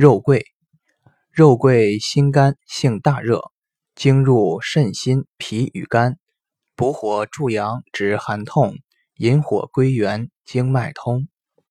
肉桂肉桂辛甘性大热经入肾心脾与肝。补火助阳止寒痛引火归元经脉通